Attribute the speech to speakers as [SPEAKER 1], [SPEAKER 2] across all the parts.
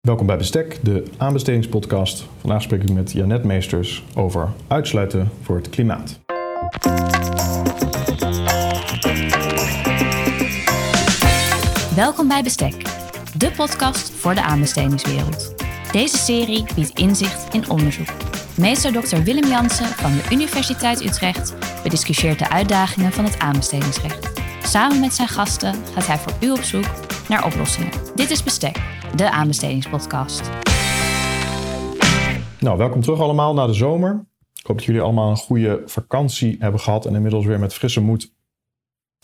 [SPEAKER 1] Welkom bij Bestek, de aanbestedingspodcast. Vandaag spreek ik met Janet Meesters over uitsluiten voor het klimaat.
[SPEAKER 2] Welkom bij Bestek, de podcast voor de aanbestedingswereld. Deze serie biedt inzicht in onderzoek. Meester Dr. Willem Jansen van de Universiteit Utrecht bediscussieert de uitdagingen van het aanbestedingsrecht. Samen met zijn gasten gaat hij voor u op zoek naar oplossingen. Dit is Bestek, de aanbestedingspodcast.
[SPEAKER 1] Nou, welkom terug allemaal na de zomer. Ik hoop dat jullie allemaal een goede vakantie hebben gehad en inmiddels weer met frisse moed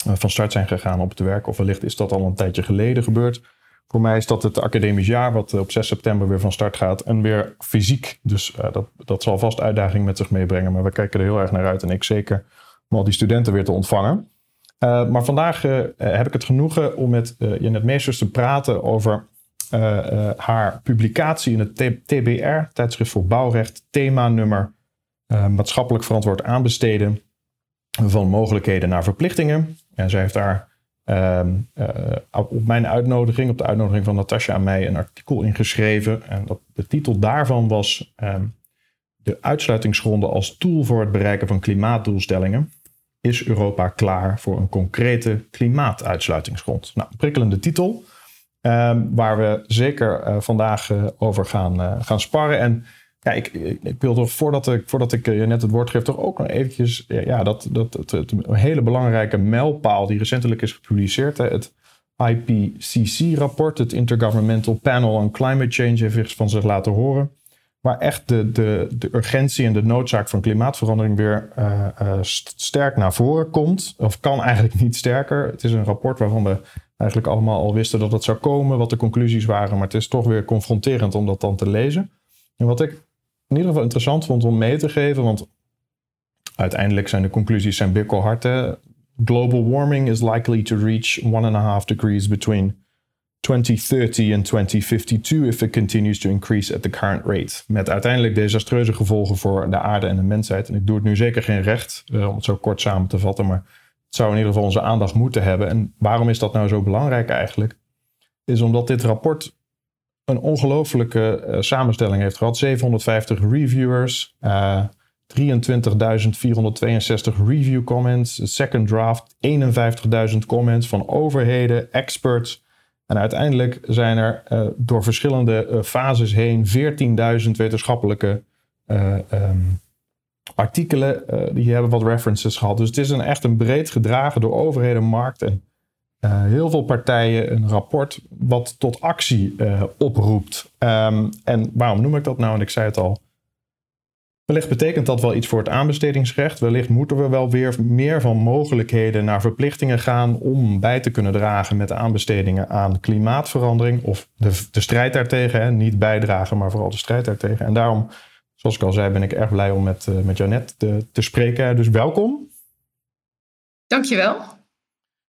[SPEAKER 1] eh, van start zijn gegaan op het werk. Of wellicht is dat al een tijdje geleden gebeurd. Voor mij is dat het academisch jaar, wat op 6 september weer van start gaat. En weer fysiek. Dus uh, dat, dat zal vast uitdaging met zich meebrengen. Maar we kijken er heel erg naar uit. En ik zeker om al die studenten weer te ontvangen. Maar vandaag heb ik het genoegen om met Janet Meesters te praten over haar publicatie in het TBR, Tijdschrift voor Bouwrecht, thema nummer maatschappelijk verantwoord aanbesteden van mogelijkheden naar verplichtingen. En zij heeft daar uh, op mijn uitnodiging, op de uitnodiging van Natasja aan mij, een artikel ingeschreven. En dat, de titel daarvan was um, De uitsluitingsgronden als tool voor het bereiken van klimaatdoelstellingen. Is Europa klaar voor een concrete klimaatuitsluitingsgrond? Nou, prikkelende titel, um, waar we zeker uh, vandaag uh, over gaan, uh, gaan sparren. En ja, ik, ik, wil toch voordat ik, voordat ik je net het woord geef, toch ook nog eventjes ja, dat, dat, het, hele belangrijke mijlpaal die recentelijk is gepubliceerd. Hè, het IPCC-rapport, het Intergovernmental Panel on Climate Change, heeft van zich laten horen. Waar echt de, de, de urgentie en de noodzaak van klimaatverandering weer sterk naar voren komt. Of kan eigenlijk niet sterker. Het is een rapport waarvan we eigenlijk allemaal al wisten dat het zou komen, wat de conclusies waren. Maar het is toch weer confronterend om dat dan te lezen. En wat ik in ieder geval interessant vond om mee te geven. Want uiteindelijk zijn de conclusies zijn bikkelhard. Global warming is likely to reach 1.5 degrees between 2030 en 2052 if it continues to increase at the current rate. Met uiteindelijk desastreuze gevolgen voor de aarde en de mensheid. En ik doe het nu zeker geen recht uh, om het zo kort samen te vatten, maar zou in ieder geval onze aandacht moeten hebben. En waarom is dat nou zo belangrijk eigenlijk? Is omdat dit rapport een ongelofelijke uh, samenstelling heeft gehad. 750 reviewers, uh, 23.462 review comments, second draft, 51.000 comments van overheden, experts. En uiteindelijk zijn er uh, door verschillende fases heen 14.000 wetenschappelijke um, artikelen die hebben wat references gehad. Dus het is een echt een breed gedragen door overheden, markt en uh, heel veel partijen een rapport wat tot actie uh, oproept. Um, en waarom noem ik dat nou? En ik zei het al. Wellicht betekent dat wel iets voor het aanbestedingsrecht. Wellicht moeten we wel weer meer van mogelijkheden naar verplichtingen gaan om bij te kunnen dragen met aanbestedingen aan klimaatverandering of de, de strijd daartegen. Hè? Niet bijdragen, maar vooral de strijd daartegen. En daarom, zoals ik al zei, ben ik erg blij om met, uh, met Janet te, te spreken. Dus welkom.
[SPEAKER 3] Dankjewel.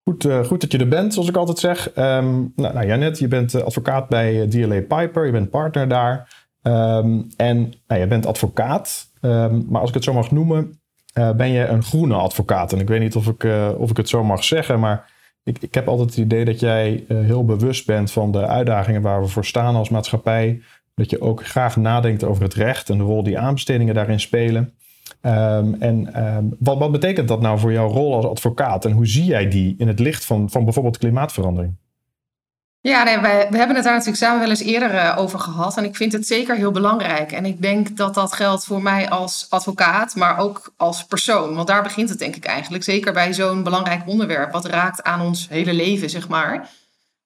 [SPEAKER 1] Goed, uh, goed dat je er bent, zoals ik altijd zeg. Um, nou, nou, Janet, je bent uh, advocaat bij DLA Piper, je bent partner daar. Um, en nou, je bent advocaat, um, maar als ik het zo mag noemen, ben je een groene advocaat. En ik weet niet of ik, of ik het zo mag zeggen, maar ik, ik heb altijd het idee dat jij heel bewust bent van de uitdagingen waar we voor staan als maatschappij. Dat je ook graag nadenkt over het recht en de rol die aanbestedingen daarin spelen. Um, en um, wat, wat, betekent dat nou voor jouw rol als advocaat? En hoe zie jij die in het licht van, van bijvoorbeeld klimaatverandering?
[SPEAKER 3] Ja, nee, wij, we hebben het daar natuurlijk samen wel eens eerder uh, over gehad. En ik vind het zeker heel belangrijk. En ik denk dat dat geldt voor mij als advocaat, maar ook als persoon. Want daar begint het denk ik eigenlijk. Zeker bij zo'n belangrijk onderwerp, wat raakt aan ons hele leven, zeg maar.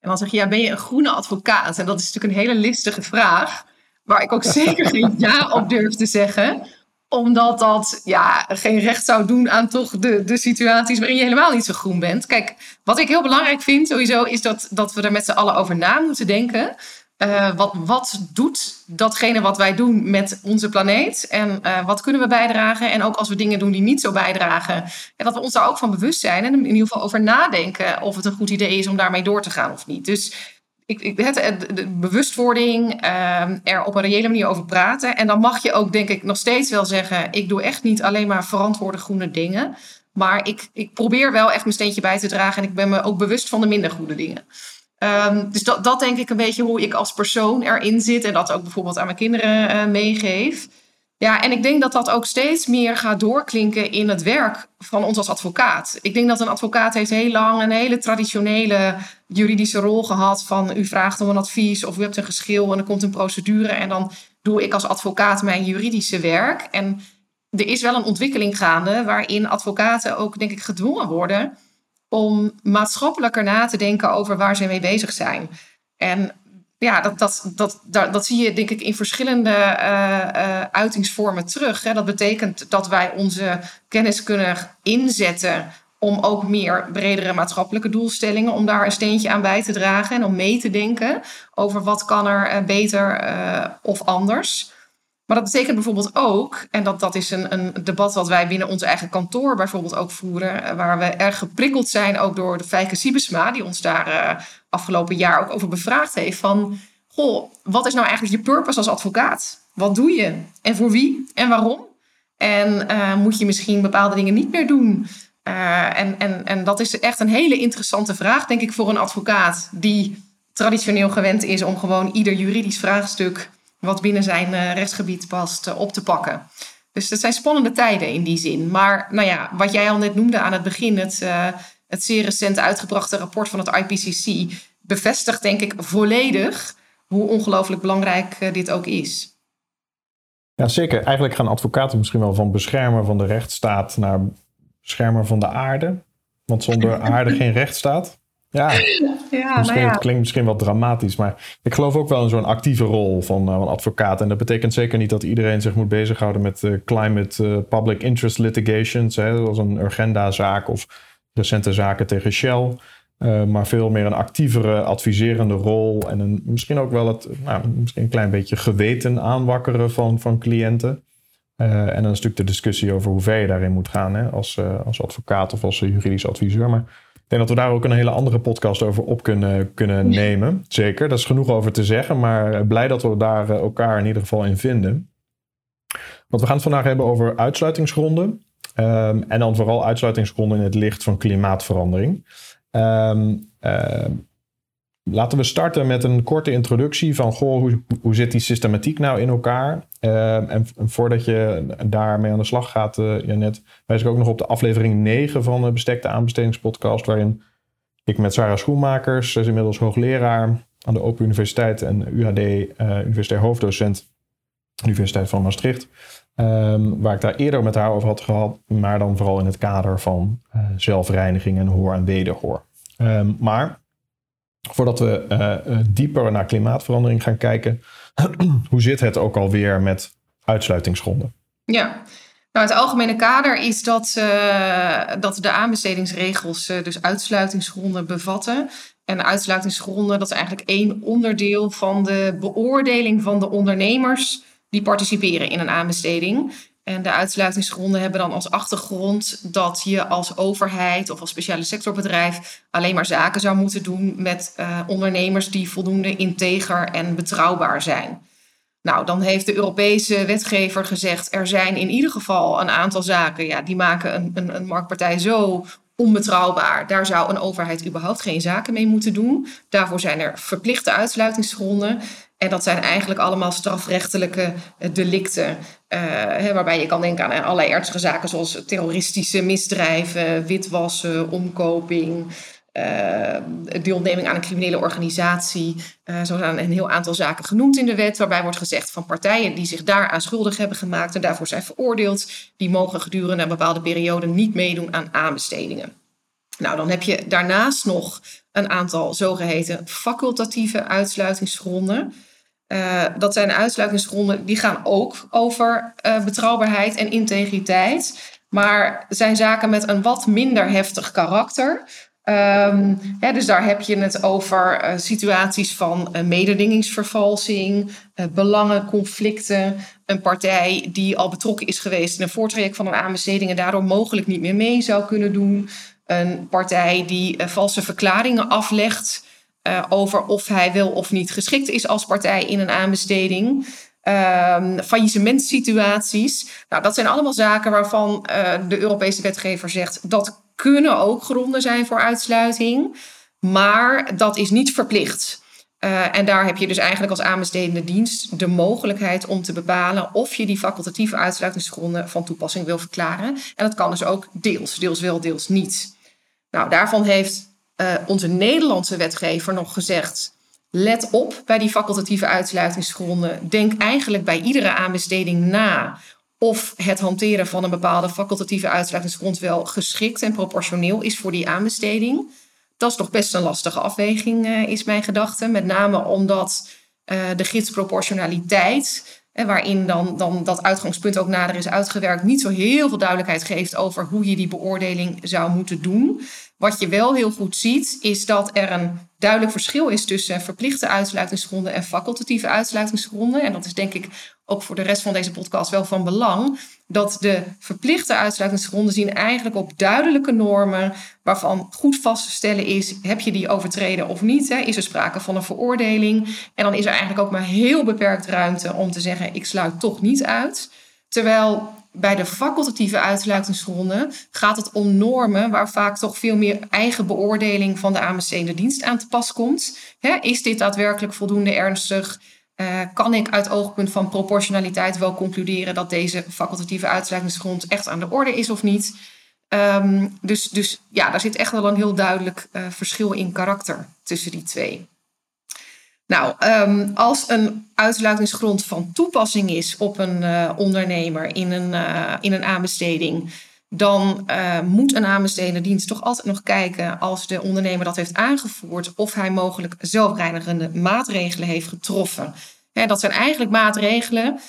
[SPEAKER 3] En dan zeg je, ja, ben je een groene advocaat? En dat is natuurlijk een hele listige vraag. Waar ik ook zeker geen ja op durf te zeggen omdat dat ja, geen recht zou doen aan toch de, de situaties waarin je helemaal niet zo groen bent. Kijk, wat ik heel belangrijk vind sowieso is dat, dat we er met z'n allen over na moeten denken. Uh, wat, wat doet datgene wat wij doen met onze planeet? En uh, wat kunnen we bijdragen? En ook als we dingen doen die niet zo bijdragen, en dat we ons daar ook van bewust zijn. En in ieder geval over nadenken of het een goed idee is om daarmee door te gaan of niet. Dus ik, ik, het, de bewustwording, uh, er op een reële manier over praten. En dan mag je ook, denk ik, nog steeds wel zeggen: ik doe echt niet alleen maar verantwoorde groene dingen. Maar ik, ik probeer wel echt mijn steentje bij te dragen. En ik ben me ook bewust van de minder goede dingen. Ehm, dus dat, dat denk ik een beetje hoe ik als persoon erin zit en dat ook bijvoorbeeld aan mijn kinderen uh, meegeef. Ja, en ik denk dat dat ook steeds meer gaat doorklinken in het werk van ons als advocaat. Ik denk dat een advocaat heeft heel lang een hele traditionele juridische rol gehad van u vraagt om een advies of u hebt een geschil en er komt een procedure en dan doe ik als advocaat mijn juridische werk. En er is wel een ontwikkeling gaande waarin advocaten ook denk ik gedwongen worden om maatschappelijker na te denken over waar ze mee bezig zijn. En ja, dat, dat, dat, dat, dat zie je denk ik in verschillende uh, uh, uitingsvormen terug. Hè. Dat betekent dat wij onze kennis kunnen inzetten om ook meer bredere maatschappelijke doelstellingen, om daar een steentje aan bij te dragen en om mee te denken over wat kan er uh, beter of anders. Maar dat betekent bijvoorbeeld ook, en dat, dat is een, een debat wat wij binnen ons eigen kantoor bijvoorbeeld ook voeren, waar we erg geprikkeld zijn ook door de Fijke Siebesma, die ons daar uh, afgelopen jaar ook over bevraagd heeft van, goh, wat is nou eigenlijk je purpose als advocaat? Wat doe je? En voor wie? En waarom? En uh, moet je misschien bepaalde dingen niet meer doen? En, en, en dat is echt een hele interessante vraag, denk ik, voor een advocaat die traditioneel gewend is om gewoon ieder juridisch vraagstuk wat binnen zijn uh, rechtsgebied past op te pakken. Dus het zijn spannende tijden in die zin. Maar nou ja, wat jij al net noemde aan het begin, het, uh, het zeer recent uitgebrachte rapport van het IPCC, bevestigt denk ik volledig hoe ongelooflijk belangrijk uh, dit ook is.
[SPEAKER 1] Ja, zeker. Eigenlijk gaan advocaten misschien wel van beschermer van de rechtsstaat naar beschermer van de aarde. Want zonder aarde geen rechtsstaat. Ja, ja, misschien, nou ja. het klinkt misschien wel dramatisch, maar ik geloof ook wel in zo'n actieve rol van, uh, van advocaat. En dat betekent zeker niet dat iedereen zich moet bezighouden met uh, climate uh, public interest litigations, hè, zoals een Urgenda-zaak of recente zaken tegen Shell. maar veel meer een actievere, adviserende rol en een, misschien ook wel het, nou, misschien een klein beetje geweten aanwakkeren van, van cliënten. en dan is natuurlijk de discussie over hoe ver je daarin moet gaan hè, als, als advocaat of als juridisch adviseur. Maar denk dat we daar ook een hele andere podcast over op kunnen, kunnen nemen. Zeker, daar is genoeg over te zeggen. Maar blij dat we daar eh, elkaar in ieder geval in vinden. Want we gaan het vandaag hebben over uitsluitingsgronden. Um, en dan vooral uitsluitingsgronden in het licht van klimaatverandering. Um, uh, Laten we starten met een korte introductie van goh, hoe, hoe zit die systematiek nou in elkaar? Uh, en, voordat je daarmee aan de slag gaat, uh, Janet, wijs ik ook nog op de aflevering 9 van de Bestekte Aanbestedingspodcast, waarin ik met Sarah Schoenmakers, zij is inmiddels hoogleraar aan de Open Universiteit en UHD, uh, universitair hoofddocent, Universiteit van Maastricht, um, waar ik daar eerder met haar over had gehad, maar dan vooral in het kader van zelfreiniging en hoor en wederhoor. Um, maar Voordat we uh, dieper naar klimaatverandering gaan kijken, hoe zit het ook alweer met uitsluitingsgronden?
[SPEAKER 3] Ja, nou, het algemene kader is dat, uh, dat de aanbestedingsregels dus uitsluitingsgronden bevatten. En uitsluitingsgronden, dat is eigenlijk één onderdeel van de beoordeling van de ondernemers die participeren in een aanbesteding. En de uitsluitingsgronden hebben dan als achtergrond dat je als overheid of als speciale sectorbedrijf alleen maar zaken zou moeten doen met uh, ondernemers die voldoende integer en betrouwbaar zijn. Nou, dan heeft de Europese wetgever gezegd: er zijn in ieder geval een aantal zaken, ja, die maken een, een, een marktpartij zo onbetrouwbaar. Daar zou een overheid überhaupt geen zaken mee moeten doen. Daarvoor zijn er verplichte uitsluitingsgronden. En dat zijn eigenlijk allemaal strafrechtelijke eh, delicten. Hè, waarbij je kan denken aan allerlei ernstige zaken zoals terroristische misdrijven, witwassen, omkoping. Uh, deelneming aan een criminele organisatie. Uh, zo zijn een heel aantal zaken genoemd in de wet, waarbij wordt gezegd van partijen die zich daaraan schuldig hebben gemaakt en daarvoor zijn veroordeeld, die mogen gedurende een bepaalde periode niet meedoen aan aanbestedingen. Nou, dan heb je daarnaast nog een aantal zogeheten facultatieve uitsluitingsgronden. Uh, dat zijn uitsluitingsgronden die gaan ook over uh, betrouwbaarheid en integriteit. Maar zijn zaken met een wat minder heftig karakter. Hè, dus daar heb je het over uh, situaties van mededingingsvervalsing, belangenconflicten. Een partij die al betrokken is geweest in een voortraject van een aanbesteding en daardoor mogelijk niet meer mee zou kunnen doen. Een partij die valse verklaringen aflegt uh, over of hij wel of niet geschikt is als partij in een aanbesteding. Um, faillissementsituaties. Nou, dat zijn allemaal zaken waarvan uh, de Europese wetgever zegt dat kunnen ook gronden zijn voor uitsluiting. Maar dat is niet verplicht. En daar heb je dus eigenlijk als aanbestedende dienst de mogelijkheid om te bepalen of je die facultatieve uitsluitingsgronden van toepassing wil verklaren. En dat kan dus ook deels, deels wel, deels niet. Nou, daarvan heeft uh, onze Nederlandse wetgever nog gezegd: let op bij die facultatieve uitsluitingsgronden. Denk eigenlijk bij iedere aanbesteding na of het hanteren van een bepaalde facultatieve uitsluitingsgrond wel geschikt en proportioneel is voor die aanbesteding. Dat is toch best een lastige afweging, uh, is mijn gedachte. Met name omdat uh, de gidsproportionaliteit, uh, waarin dan, dan dat uitgangspunt ook nader is uitgewerkt, niet zo heel veel duidelijkheid geeft over hoe je die beoordeling zou moeten doen. Wat je wel heel goed ziet, is dat er een duidelijk verschil is tussen verplichte uitsluitingsgronden en facultatieve uitsluitingsgronden. En dat is denk ik ook voor de rest van deze podcast wel van belang. Dat de verplichte uitsluitingsgronden zien eigenlijk op duidelijke normen waarvan goed vast te stellen is, heb je die overtreden of niet? Hè? Is er sprake van een veroordeling? En dan is er eigenlijk ook maar heel beperkt ruimte om te zeggen, ik sluit toch niet uit. Terwijl bij de facultatieve uitsluitingsgronden gaat het om normen waar vaak toch veel meer eigen beoordeling van de aanbestedende dienst aan te pas komt. is dit daadwerkelijk voldoende ernstig? Uh, kan ik uit oogpunt van proportionaliteit wel concluderen dat deze facultatieve uitsluitingsgrond echt aan de orde is of niet? Um, dus, dus ja, daar zit echt wel een heel duidelijk uh, verschil in karakter tussen die twee. Nou, um, als een uitsluitingsgrond van toepassing is op een uh, ondernemer in een, in een aanbesteding, dan uh, moet een aanbestedende dienst toch altijd nog kijken als de ondernemer dat heeft aangevoerd, of hij mogelijk zelfreinigende maatregelen heeft getroffen. Dat zijn eigenlijk maatregelen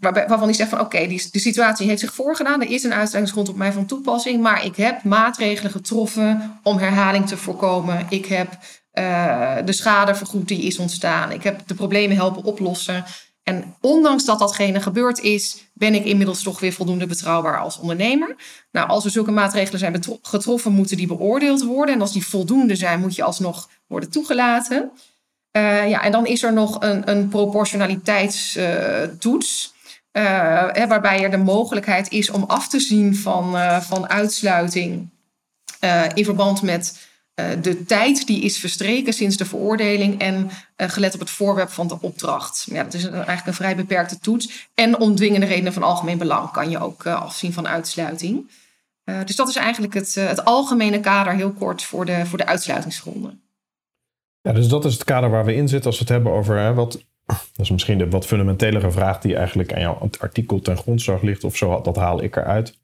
[SPEAKER 3] waarbij, waarvan hij zegt van oké, okay, de situatie heeft zich voorgedaan, er is een uitsluitingsgrond op mij van toepassing, maar ik heb maatregelen getroffen om herhaling te voorkomen. Ik heb uh, de schade vergoed die is ontstaan. Ik heb de problemen helpen oplossen. En ondanks dat datgene gebeurd is, ben ik inmiddels toch weer voldoende betrouwbaar als ondernemer. Nou, als er zulke maatregelen zijn getroffen, moeten die beoordeeld worden. En als die voldoende zijn, moet je alsnog worden toegelaten. Uh, ja, en dan is er nog een, een proportionaliteitstoets. Uh, uh, waarbij er de mogelijkheid is om af te zien van, van uitsluiting in verband met de tijd die is verstreken sinds de veroordeling en uh, gelet op het voorwerp van de opdracht. Ja, dat is eigenlijk een vrij beperkte toets. En om dwingende redenen van algemeen belang kan je ook uh, afzien van uitsluiting. dus dat is eigenlijk het, het algemene kader heel kort voor de, voor de uitsluitingsgronden.
[SPEAKER 1] Ja, dus dat is het kader waar we in zitten als we het hebben over hè, wat. Dat is misschien de wat fundamentelere vraag die eigenlijk aan jouw artikel ten grondslag ligt, of zo, dat haal ik eruit.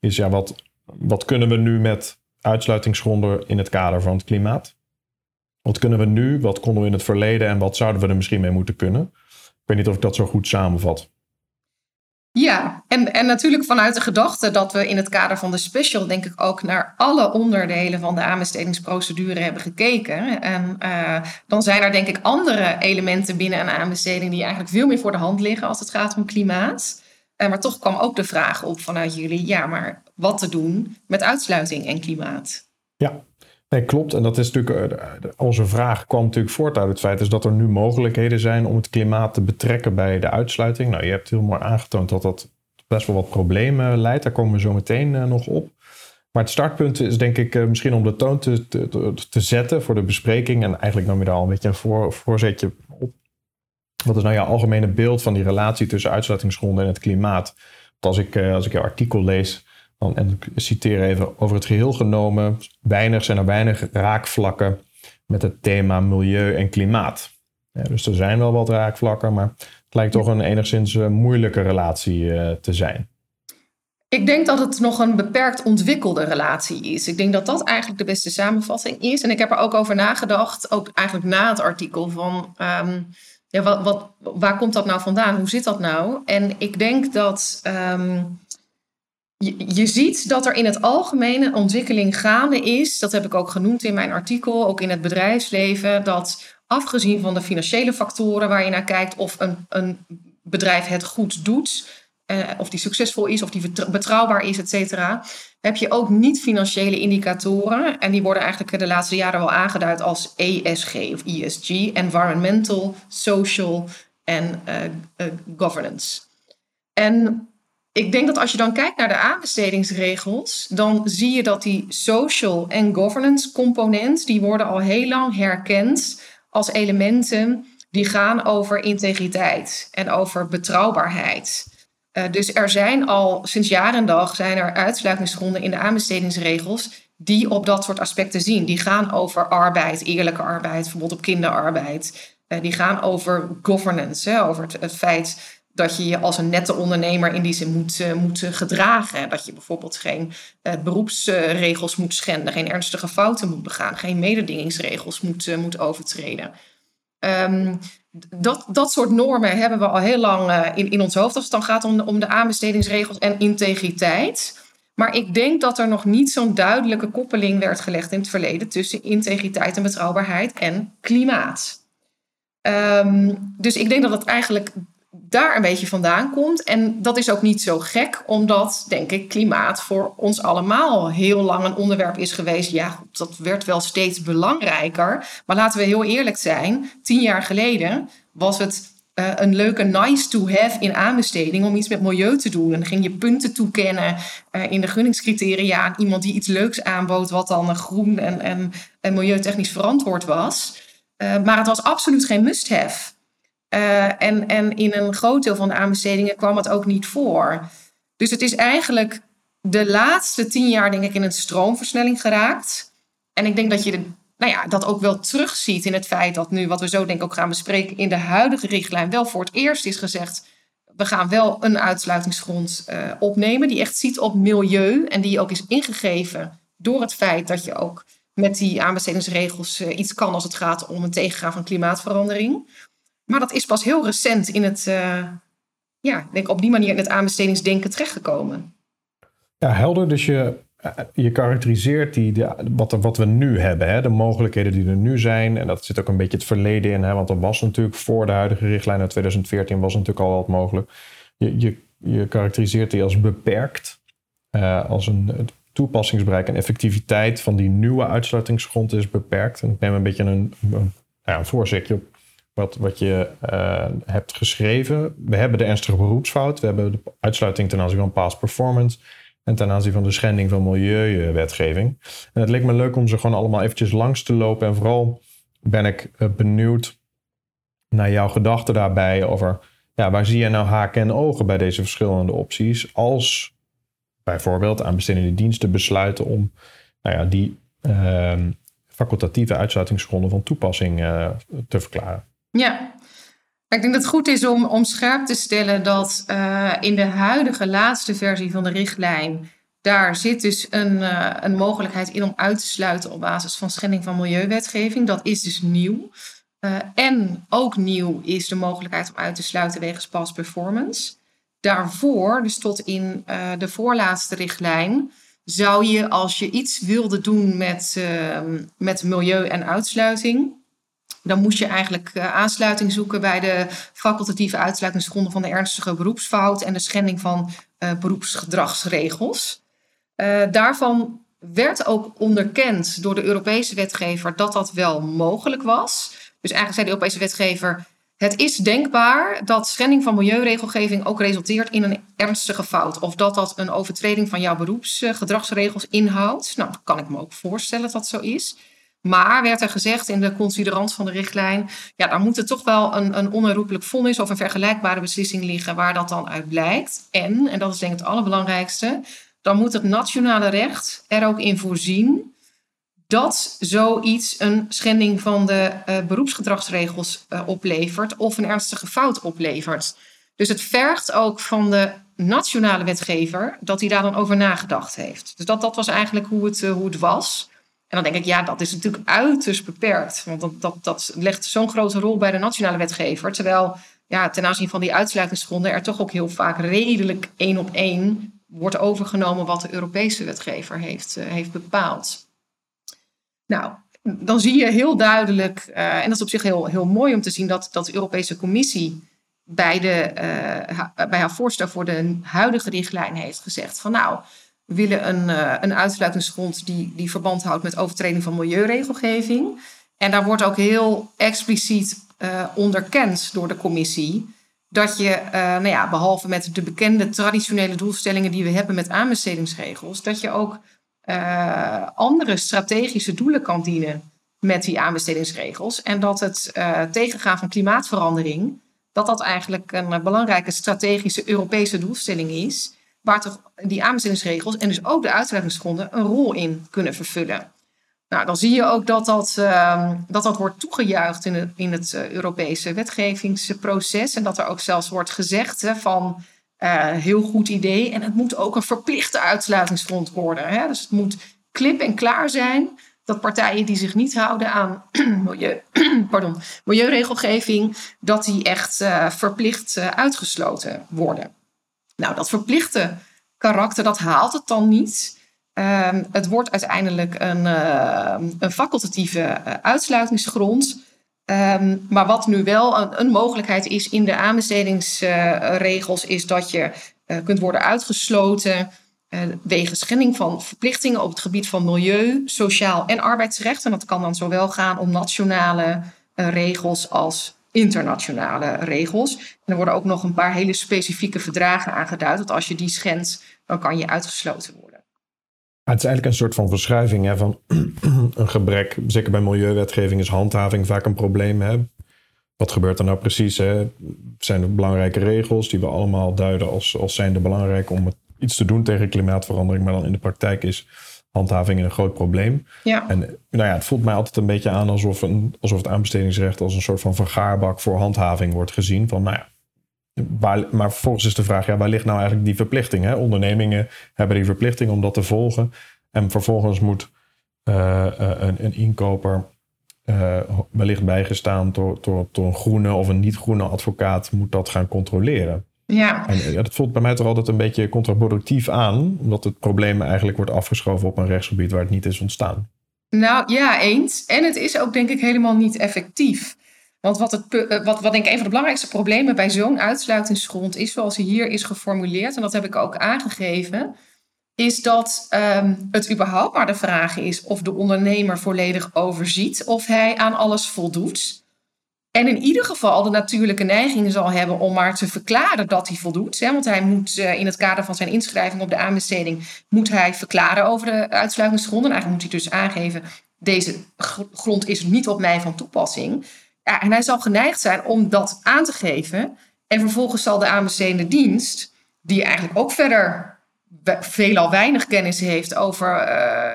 [SPEAKER 1] Is ja, wat, wat kunnen we nu met uitsluitingsgronden in het kader van het klimaat. Wat kunnen we nu, wat konden we in het verleden en wat zouden we er misschien mee moeten kunnen? Ik weet niet of ik dat zo goed samenvat.
[SPEAKER 3] Ja, en, en natuurlijk vanuit de gedachte dat we in het kader van de special, denk ik, ook naar alle onderdelen van de aanbestedingsprocedure hebben gekeken. En uh, dan zijn er, denk ik, andere elementen binnen een aanbesteding die eigenlijk veel meer voor de hand liggen als het gaat om klimaat. Uh, maar toch kwam ook de vraag op vanuit jullie, ja, maar wat te doen met uitsluiting en klimaat.
[SPEAKER 1] Ja, nee, klopt. En dat is natuurlijk, eh, onze vraag kwam natuurlijk voort uit het feit dus dat er nu mogelijkheden zijn om het klimaat te betrekken bij de uitsluiting. Nou, je hebt heel mooi aangetoond dat dat best wel wat problemen leidt. Daar komen we zo meteen uh, nog op. Maar het startpunt is denk ik uh, misschien om de toon te, te, te, zetten voor de bespreking. En eigenlijk nam je daar al een beetje een voor, voorzetje op. Wat is nou jouw algemene beeld van die relatie tussen uitsluitingsgronden en het klimaat? Want als ik, als ik jouw artikel lees, en ik citeer even, over het geheel genomen, weinig zijn er weinig raakvlakken met het thema milieu en klimaat. Ja, dus er zijn wel wat raakvlakken, maar het lijkt toch een enigszins uh, moeilijke relatie uh, te zijn.
[SPEAKER 3] Ik denk dat het nog een beperkt ontwikkelde relatie is. Ik denk dat dat eigenlijk de beste samenvatting is. En ik heb er ook over nagedacht, ook eigenlijk na het artikel, van um, ja, wat, waar komt dat nou vandaan? Hoe zit dat nou? En ik denk dat um, je, ziet dat er in het algemeen een ontwikkeling gaande is. Dat heb ik ook genoemd in mijn artikel, ook in het bedrijfsleven. Dat afgezien van de financiële factoren waar je naar kijkt of een, een bedrijf het goed doet, eh, of die succesvol is, of die betrouwbaar is, et cetera, heb je ook niet-financiële indicatoren. En die worden eigenlijk de laatste jaren wel aangeduid als ESG of ESG, Environmental, Social en uh, uh, Governance. En ik denk dat als je dan kijkt naar de aanbestedingsregels, dan zie je dat die social en governance component, die worden al heel lang herkend als elementen die gaan over integriteit en over betrouwbaarheid. Uh, dus er zijn al sinds jaar en dag zijn er uitsluitingsgronden in de aanbestedingsregels die op dat soort aspecten zien. Die gaan over arbeid, eerlijke arbeid, verbod op kinderarbeid. Uh, die gaan over governance, over het, het, feit dat je je als een nette ondernemer in die zin moet, uh, moet gedragen. Dat je bijvoorbeeld geen beroepsregels moet schenden, geen ernstige fouten moet begaan, geen mededingingsregels moet, moet overtreden. Um, dat, dat soort normen hebben we al heel lang in, in ons hoofd als het dan gaat om, de aanbestedingsregels en integriteit. Maar ik denk dat er nog niet zo'n duidelijke koppeling werd gelegd in het verleden tussen integriteit en betrouwbaarheid en klimaat. Um, dus ik denk dat het eigenlijk daar een beetje vandaan komt. En dat is ook niet zo gek, omdat, denk ik, klimaat voor ons allemaal heel lang een onderwerp is geweest. Ja, dat werd wel steeds belangrijker. Maar laten we heel eerlijk zijn, tien jaar geleden was het uh, een leuke nice to have in aanbesteding om iets met milieu te doen. En dan ging je punten toekennen uh, in de gunningscriteria aan iemand die iets leuks aanbood, wat dan groen en, en, milieutechnisch verantwoord was. Uh, maar het was absoluut geen must-have. Uh, en, en in een groot deel van de aanbestedingen kwam het ook niet voor. Dus het is eigenlijk de laatste tien jaar, denk ik, in een stroomversnelling geraakt. En ik denk dat je de, nou ja, dat ook wel terugziet in het feit dat nu, wat we zo denk ik ook gaan bespreken, in de huidige richtlijn wel voor het eerst is gezegd. We gaan wel een uitsluitingsgrond uh, opnemen die echt ziet op milieu en die ook is ingegeven door het feit dat je ook met die aanbestedingsregels uh, iets kan als het gaat om het tegengaan van klimaatverandering. Maar dat is pas heel recent in het, uh, ja, denk op die manier in het aanbestedingsdenken terechtgekomen.
[SPEAKER 1] Ja, helder. Dus je, eh, je karakteriseert die, de, wat, wat we nu hebben, hè, de mogelijkheden die er nu zijn. En dat zit ook een beetje het verleden in, hè, want er was natuurlijk voor de huidige richtlijn uit 2014 was natuurlijk al wat mogelijk. Je, je, je karakteriseert die als beperkt, uh, als een toepassingsbereik en effectiviteit van die nieuwe uitsluitingsgrond is beperkt. En ik neem een beetje een, een, op wat, wat je uh, hebt geschreven. We hebben de ernstige beroepsfout. We hebben de uitsluiting ten aanzien van past performance. En ten aanzien van de schending van milieuwetgeving. En het leek me leuk om ze gewoon allemaal eventjes langs te lopen. En vooral ben ik uh, benieuwd naar jouw gedachten daarbij over... Ja, waar zie je nou haken en ogen bij deze verschillende opties? Als bijvoorbeeld aanbestedende diensten besluiten om nou ja, die uh, facultatieve uitsluitingsgronden van toepassing uh, te verklaren.
[SPEAKER 3] Ja, ik denk dat het goed is om, om scherp te stellen dat uh, in de huidige laatste versie van de richtlijn, daar zit dus een, uh, een mogelijkheid in om uit te sluiten op basis van schending van milieuwetgeving. Dat is dus nieuw. Uh, en ook nieuw is de mogelijkheid om uit te sluiten wegens past performance. Daarvoor, dus tot in de voorlaatste richtlijn, zou je als je iets wilde doen met, met milieu en uitsluiting, dan moest je eigenlijk uh, aansluiting zoeken bij de facultatieve uitsluitingsgronden van de ernstige beroepsfout en de schending van uh, beroepsgedragsregels. Uh, daarvan werd ook onderkend door de Europese wetgever dat dat wel mogelijk was. Dus eigenlijk zei de Europese wetgever: het is denkbaar dat schending van milieuregelgeving ook resulteert in een ernstige fout. Of dat dat een overtreding van jouw beroepsgedragsregels inhoudt. Nou, kan ik me ook voorstellen dat dat zo is. Maar werd er gezegd in de considerant van de richtlijn, ja, daar moet er toch wel een, een onherroepelijk vonnis of een vergelijkbare beslissing liggen waar dat dan uit blijkt. En, en dat is denk ik het allerbelangrijkste, dan moet het nationale recht er ook in voorzien dat zoiets een schending van de uh, beroepsgedragsregels uh, oplevert of een ernstige fout oplevert. Dus het vergt ook van de nationale wetgever dat hij daar dan over nagedacht heeft. Dus dat, dat was eigenlijk hoe het, uh, hoe het was. En dan denk ik, ja, dat is natuurlijk uiterst beperkt. Want dat, dat, dat legt zo'n grote rol bij de nationale wetgever. Terwijl ja, ten aanzien van die uitsluitingsgronden er toch ook heel vaak redelijk één op één wordt overgenomen wat de Europese wetgever heeft, uh, heeft bepaald. Nou, dan zie je heel duidelijk, uh, en dat is op zich heel, heel mooi om te zien, dat, dat de Europese Commissie bij, de, uh, bij haar voorstel voor de huidige richtlijn heeft gezegd van nou, willen een, uh, een uitsluitingsgrond die, die verband houdt met overtreding van milieuregelgeving. En daar wordt ook heel expliciet uh, onderkend door de commissie dat je, uh, nou ja, behalve met de bekende traditionele doelstellingen die we hebben met aanbestedingsregels, dat je ook andere strategische doelen kan dienen met die aanbestedingsregels. En dat het tegengaan van klimaatverandering, dat dat eigenlijk een belangrijke strategische Europese doelstelling is, waar toch die aanbestedingsregels en dus ook de uitreikingsgronden een rol in kunnen vervullen. Nou, dan zie je ook dat dat, uh, dat, dat wordt toegejuicht in het, in het uh, Europese wetgevingsproces. En dat er ook zelfs wordt gezegd van uh, heel goed idee. En het moet ook een verplichte uitsluitingsgrond worden. Hè? Dus het moet klip en klaar zijn dat partijen die zich niet houden aan milieu, pardon, milieuregelgeving, dat die echt uh, verplicht uitgesloten worden. Nou, dat verplichte karakter, dat haalt het dan niet. Uh, het wordt uiteindelijk een, uh, een facultatieve uh, uitsluitingsgrond. Um, maar wat nu wel een, een, mogelijkheid is in de aanbestedingsregels, is dat je uh, kunt worden uitgesloten wegens schending van verplichtingen op het gebied van milieu, sociaal en arbeidsrecht. En dat kan dan zowel gaan om nationale regels als internationale regels. Er worden ook nog een paar hele specifieke verdragen aangeduid. Dat als je die schendt, dan kan je uitgesloten worden.
[SPEAKER 1] Het is eigenlijk een soort van verschuiving hè, van een gebrek. Zeker bij milieuwetgeving is handhaving vaak een probleem. Hè. Wat gebeurt er nou precies? Hè? Zijn er belangrijke regels die we allemaal duiden als, als zijnde belangrijk om iets te doen tegen klimaatverandering, maar dan in de praktijk is handhaving een groot probleem.
[SPEAKER 3] Ja.
[SPEAKER 1] En nou ja, het voelt mij altijd een beetje aan alsof, een, alsof het aanbestedingsrecht als een soort van vergaarbak voor handhaving wordt gezien. Van nou ja, Waar, maar vervolgens is de vraag, ja, waar ligt nou eigenlijk die verplichting? Hè? Ondernemingen hebben die verplichting om dat te volgen. En vervolgens moet uh, uh, een, een, inkoper, uh, wellicht bijgestaan door, door, door een groene of een niet-groene advocaat, moet dat gaan controleren.
[SPEAKER 3] Ja.
[SPEAKER 1] En ja, dat voelt bij mij toch altijd een beetje contraproductief aan, omdat het probleem eigenlijk wordt afgeschoven op een rechtsgebied waar het niet is ontstaan.
[SPEAKER 3] Nou ja, eens. En het is ook denk ik helemaal niet effectief. Want wat, het, eh, wat, wat denk ik een van de belangrijkste problemen bij zo'n uitsluitingsgrond is, zoals hij hier is geformuleerd, en dat heb ik ook aangegeven, is dat um, het überhaupt maar de vraag is of de ondernemer volledig overziet of hij aan alles voldoet. En in ieder geval de natuurlijke neiging zal hebben om maar te verklaren dat hij voldoet. Hè? Want hij moet uh, in het kader van zijn inschrijving op de aanbesteding moet hij verklaren over de uitsluitingsgronden. En eigenlijk moet hij dus aangeven, deze grond is niet op mij van toepassing. Ja, en hij zal geneigd zijn om dat aan te geven. En vervolgens zal de aanbestedende dienst, die eigenlijk ook verder veelal weinig kennis heeft over uh,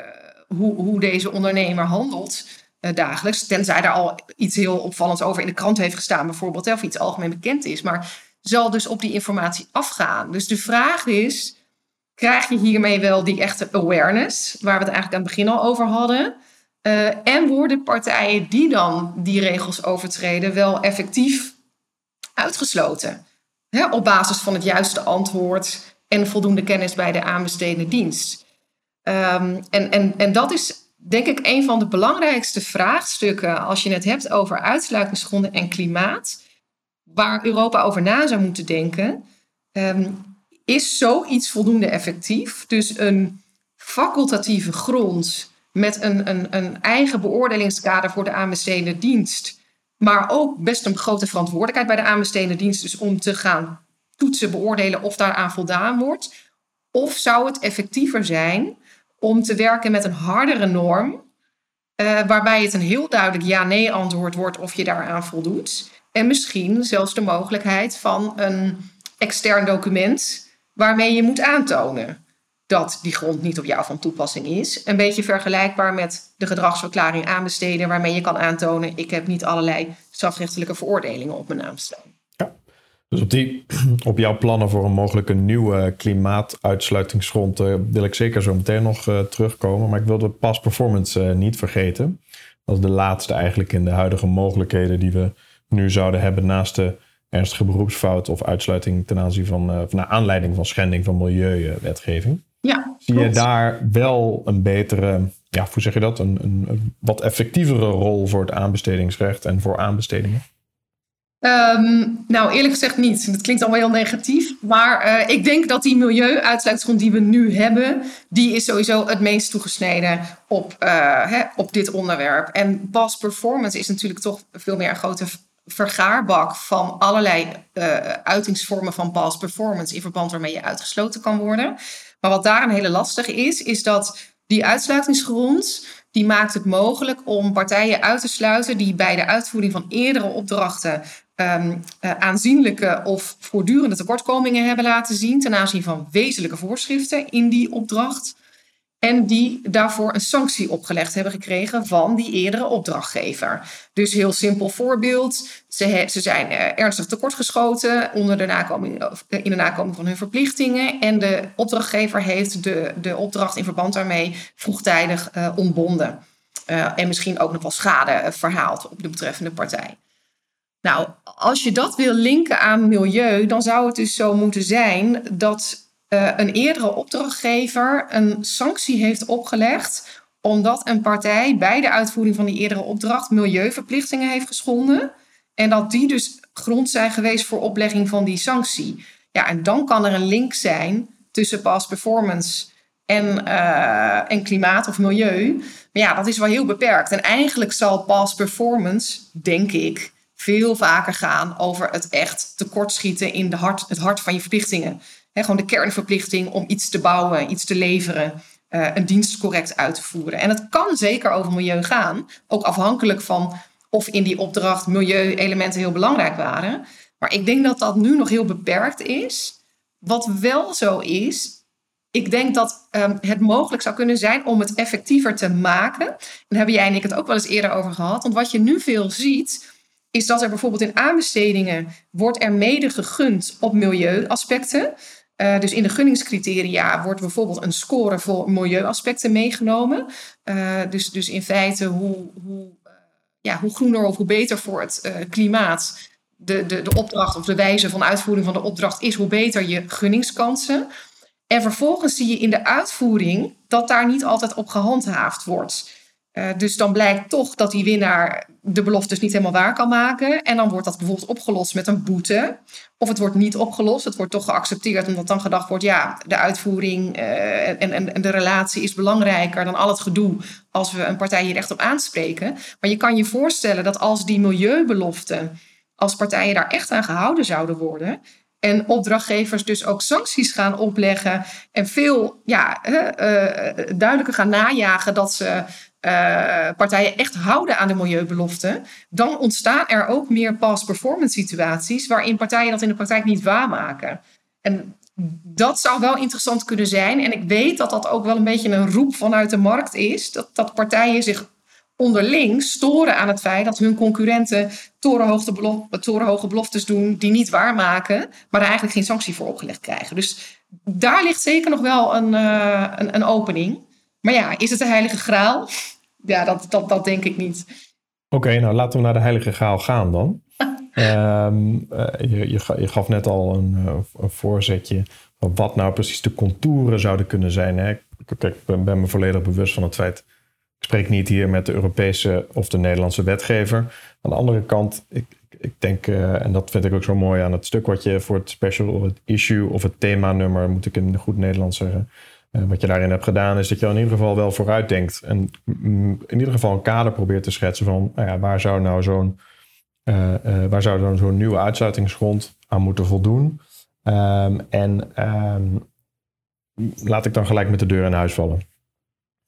[SPEAKER 3] hoe, hoe, deze ondernemer handelt uh, dagelijks, tenzij daar al iets heel opvallends over in de krant heeft gestaan, bijvoorbeeld, of iets algemeen bekend is, maar zal dus op die informatie afgaan. Dus de vraag is: krijg je hiermee wel die echte awareness, waar we het eigenlijk aan het begin al over hadden? Uh, en worden partijen die dan die regels overtreden wel effectief uitgesloten? Hè, op basis van het juiste antwoord en voldoende kennis bij de aanbestedende dienst. Um, en, en, en dat is denk ik een van de belangrijkste vraagstukken als je het hebt over uitsluitingsgronden en klimaat, waar Europa over na zou moeten denken. Um, is zoiets voldoende effectief? Dus een facultatieve grond met een, een, een eigen beoordelingskader voor de aanbestedende dienst. Maar ook best een grote verantwoordelijkheid bij de aanbestedende dienst. Dus om te gaan toetsen, beoordelen of daaraan voldaan wordt. Of zou het effectiever zijn om te werken met een hardere norm. Uh, waarbij het een heel duidelijk ja-nee antwoord wordt of je daaraan voldoet. En misschien zelfs de mogelijkheid van een extern document waarmee je moet aantonen dat die grond niet op jou van toepassing is. Een beetje vergelijkbaar met de gedragsverklaring aanbesteden, waarmee je kan aantonen: ik heb niet allerlei strafrechtelijke veroordelingen op mijn naam staan.
[SPEAKER 1] Dus op, die, op jouw plannen voor een mogelijke nieuwe klimaatuitsluitingsgrond uh, wil ik zeker zo meteen nog uh, terugkomen. Maar ik wil de past performance uh, niet vergeten. Dat is de laatste eigenlijk in de huidige mogelijkheden die we nu zouden hebben naast de ernstige beroepsfout of uitsluiting ten aanzien van, van naar aanleiding van schending van milieuwetgeving.
[SPEAKER 3] Ja,
[SPEAKER 1] Zie klopt. je daar wel een betere, ja, hoe zeg je dat, een, een, een wat effectievere rol voor het aanbestedingsrecht en voor aanbestedingen?
[SPEAKER 3] Um, nou, eerlijk gezegd niet. Dat klinkt allemaal heel negatief. Maar uh, ik denk dat die milieuuitsluitingsgrond die we nu hebben, die is sowieso het meest toegesneden op, uh, hè, op dit onderwerp. En past performance is natuurlijk toch veel meer een grote vergaarbak van allerlei uh, uitingsvormen van past performance in verband waarmee je uitgesloten kan worden. Maar wat daar een hele lastige is, is dat die uitsluitingsgrond die maakt het mogelijk om partijen uit te sluiten die bij de uitvoering van eerdere opdrachten um, uh, aanzienlijke of voortdurende tekortkomingen hebben laten zien ten aanzien van wezenlijke voorschriften in die opdracht. En die daarvoor een sanctie opgelegd hebben gekregen van die eerdere opdrachtgever. Dus heel simpel voorbeeld. Ze, ze zijn uh, ernstig tekortgeschoten onder de nakoming, uh, in de nakoming van hun verplichtingen. En de opdrachtgever heeft de, de opdracht in verband daarmee vroegtijdig ontbonden. en misschien ook nog wel schade verhaald op de betreffende partij. Nou, als je dat wil linken aan milieu, dan zou het dus zo moeten zijn dat uh, een eerdere opdrachtgever een sanctie heeft opgelegd omdat een partij bij de uitvoering van die eerdere opdracht milieuverplichtingen heeft geschonden en dat die dus grond zijn geweest voor oplegging van die sanctie. Ja, en dan kan er een link zijn tussen past performance en, uh, en klimaat of milieu. Maar ja, dat is wel heel beperkt. En eigenlijk zal past performance, denk ik, veel vaker gaan over het echt tekortschieten in de hart, het hart van je verplichtingen. Gewoon de kernverplichting om iets te bouwen, iets te leveren, uh, een dienst correct uit te voeren. En het kan zeker over milieu gaan, ook afhankelijk van of in die opdracht milieuelementen heel belangrijk waren. Maar ik denk dat dat nu nog heel beperkt is. Wat wel zo is, ik denk dat um, het mogelijk zou kunnen zijn om het effectiever te maken. En daar hebben jij en ik het ook wel eens eerder over gehad. Want wat je nu veel ziet, is dat er bijvoorbeeld in aanbestedingen wordt er mede gegund op milieuaspecten. Uh, dus in de gunningscriteria wordt bijvoorbeeld een score voor milieuaspecten meegenomen. Uh, dus, dus in feite hoe, hoe, uh, ja, hoe groener of hoe beter voor het klimaat de, de, de opdracht of de wijze van uitvoering van de opdracht is, hoe beter je gunningskansen. En vervolgens zie je in de uitvoering dat daar niet altijd op gehandhaafd wordt. Uh, dus dan blijkt toch dat die winnaar de beloftes niet helemaal waar kan maken. En dan wordt dat bijvoorbeeld opgelost met een boete. Of het wordt niet opgelost. Het wordt toch geaccepteerd omdat dan gedacht wordt... ja, de uitvoering uh, en, en, en de relatie is belangrijker dan al het gedoe... als we een partij hier echt op aanspreken. Maar je kan je voorstellen dat als die milieubeloften... als partijen daar echt aan gehouden zouden worden... En opdrachtgevers dus ook sancties gaan opleggen. En veel ja, uh, duidelijker gaan najagen dat ze uh, partijen echt houden aan de milieubeloften, dan ontstaan er ook meer past performance situaties waarin partijen dat in de praktijk niet waarmaken. En dat zou wel interessant kunnen zijn. En ik weet dat dat ook wel een beetje een roep vanuit de markt is. Dat, dat partijen zich onderling storen aan het feit dat hun concurrenten torenhoge, beloftes doen die niet waarmaken, maar er eigenlijk geen sanctie voor opgelegd krijgen. Dus daar ligt zeker nog wel een, uh, een, een opening. Maar ja, is het de heilige graal? Ja, dat, dat, dat denk ik niet.
[SPEAKER 1] Oké, nou laten we naar de heilige graal gaan dan. um, uh, je, je, je, gaf net al een, uh, een, voorzetje van wat nou precies de contouren zouden kunnen zijn. Hè? Kijk, ik ben, ben me volledig bewust van het feit ik spreek niet hier met de Europese of de Nederlandse wetgever. Aan de andere kant, ik, ik denk, uh, en dat vind ik ook zo mooi aan het stuk wat je voor het special of het issue of het themanummer, moet ik in goed Nederlands zeggen, uh, wat je daarin hebt gedaan, is dat je in ieder geval wel vooruit denkt. En in ieder geval een kader probeert te schetsen van nou ja, waar zou nou zo'n uh, waar zou dan zo'n nieuwe uitsluitingsgrond aan moeten voldoen. Um, en um, laat ik dan gelijk met de deur in huis vallen.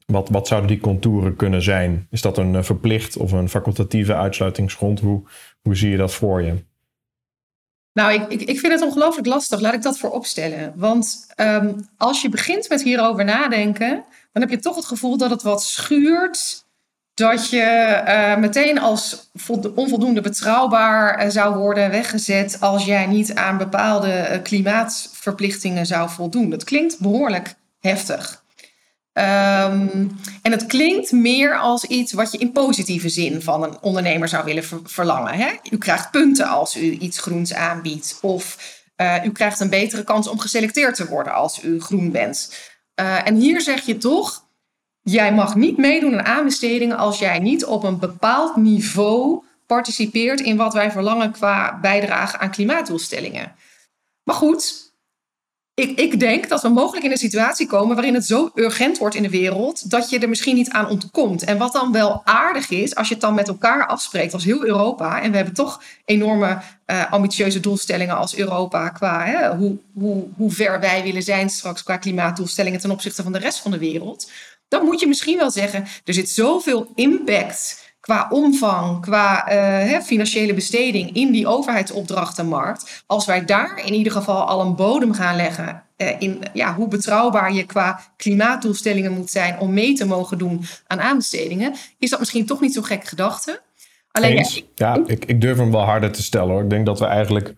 [SPEAKER 1] Wat, wat zouden die contouren kunnen zijn? Is dat een verplicht of een facultatieve uitsluitingsgrond? Hoe, hoe zie je dat voor je?
[SPEAKER 3] Nou, ik, ik, ik vind het ongelooflijk lastig. Laat ik dat voor opstellen. Want um, als je begint met hierover nadenken, dan heb je toch het gevoel dat het wat schuurt. Dat je uh, meteen als onvoldoende betrouwbaar uh, zou worden weggezet als jij niet aan bepaalde uh, klimaatverplichtingen zou voldoen. Dat klinkt behoorlijk heftig. Um, en het klinkt meer als iets wat je in positieve zin van een ondernemer zou willen verlangen. Hè? U krijgt punten als u iets groens aanbiedt. Of uh, u krijgt een betere kans om geselecteerd te worden als u groen bent. Uh, en hier zeg je toch, jij mag niet meedoen aan aanbestedingen als jij niet op een bepaald niveau participeert in wat wij verlangen qua bijdrage aan klimaatdoelstellingen. Maar goed, ik, ik denk dat we mogelijk in een situatie komen waarin het zo urgent wordt in de wereld dat je er misschien niet aan ontkomt. En wat dan wel aardig is, als je het dan met elkaar afspreekt als heel Europa, en we hebben toch enorme uh, ambitieuze doelstellingen als Europa qua hè, hoe, hoe, hoe ver wij willen zijn straks qua klimaatdoelstellingen ten opzichte van de rest van de wereld. Dan moet je misschien wel zeggen, er zit zoveel impact qua omvang, qua uh, financiële besteding in die overheidsopdrachtenmarkt. Als wij daar in ieder geval al een bodem gaan leggen uh, in ja, hoe betrouwbaar je qua klimaatdoelstellingen moet zijn om mee te mogen doen aan aanbestedingen, is dat misschien toch niet zo'n gekke gedachte.
[SPEAKER 1] Alleen, ja, ja ik, ik durf hem wel harder te stellen hoor. Ik denk dat we eigenlijk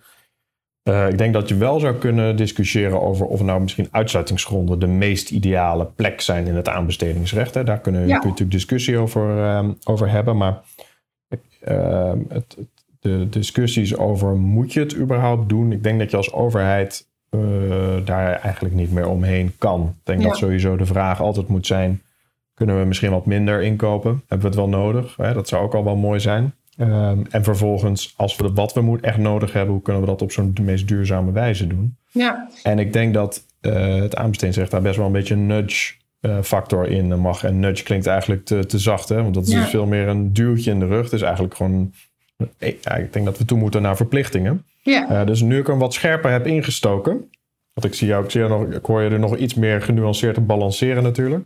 [SPEAKER 1] uh, ik denk dat je wel zou kunnen discussiëren over of nou misschien uitsluitingsgronden de meest ideale plek zijn in het aanbestedingsrecht. Hè. Daar kunnen ja. kun je natuurlijk discussie over, uh, over hebben. Maar uh, het, de discussies over moet je het überhaupt doen? Ik denk dat je als overheid eh, daar eigenlijk niet meer omheen kan. Ik denk ja. dat sowieso de vraag altijd moet zijn: kunnen we misschien wat minder inkopen? Hebben we het wel nodig? Hè? Dat zou ook al wel mooi zijn. Um, en vervolgens, als we wat we moet echt nodig hebben, hoe kunnen we dat op zo'n meest duurzame wijze doen?
[SPEAKER 3] Ja.
[SPEAKER 1] En ik denk dat uh, het aanbestedingsrecht daar best wel een beetje een nudge uh, factor in mag. En nudge klinkt eigenlijk te, te zacht, hè? want dat is ja. dus veel meer een duwtje in de rug. Het is eigenlijk gewoon, ja, ik denk dat we toe moeten naar verplichtingen.
[SPEAKER 3] Ja.
[SPEAKER 1] Uh, dus nu ik hem wat scherper heb ingestoken, want ik zie jou, ik, zie jou nog, ik hoor je er nog iets meer genuanceerd te balanceren natuurlijk.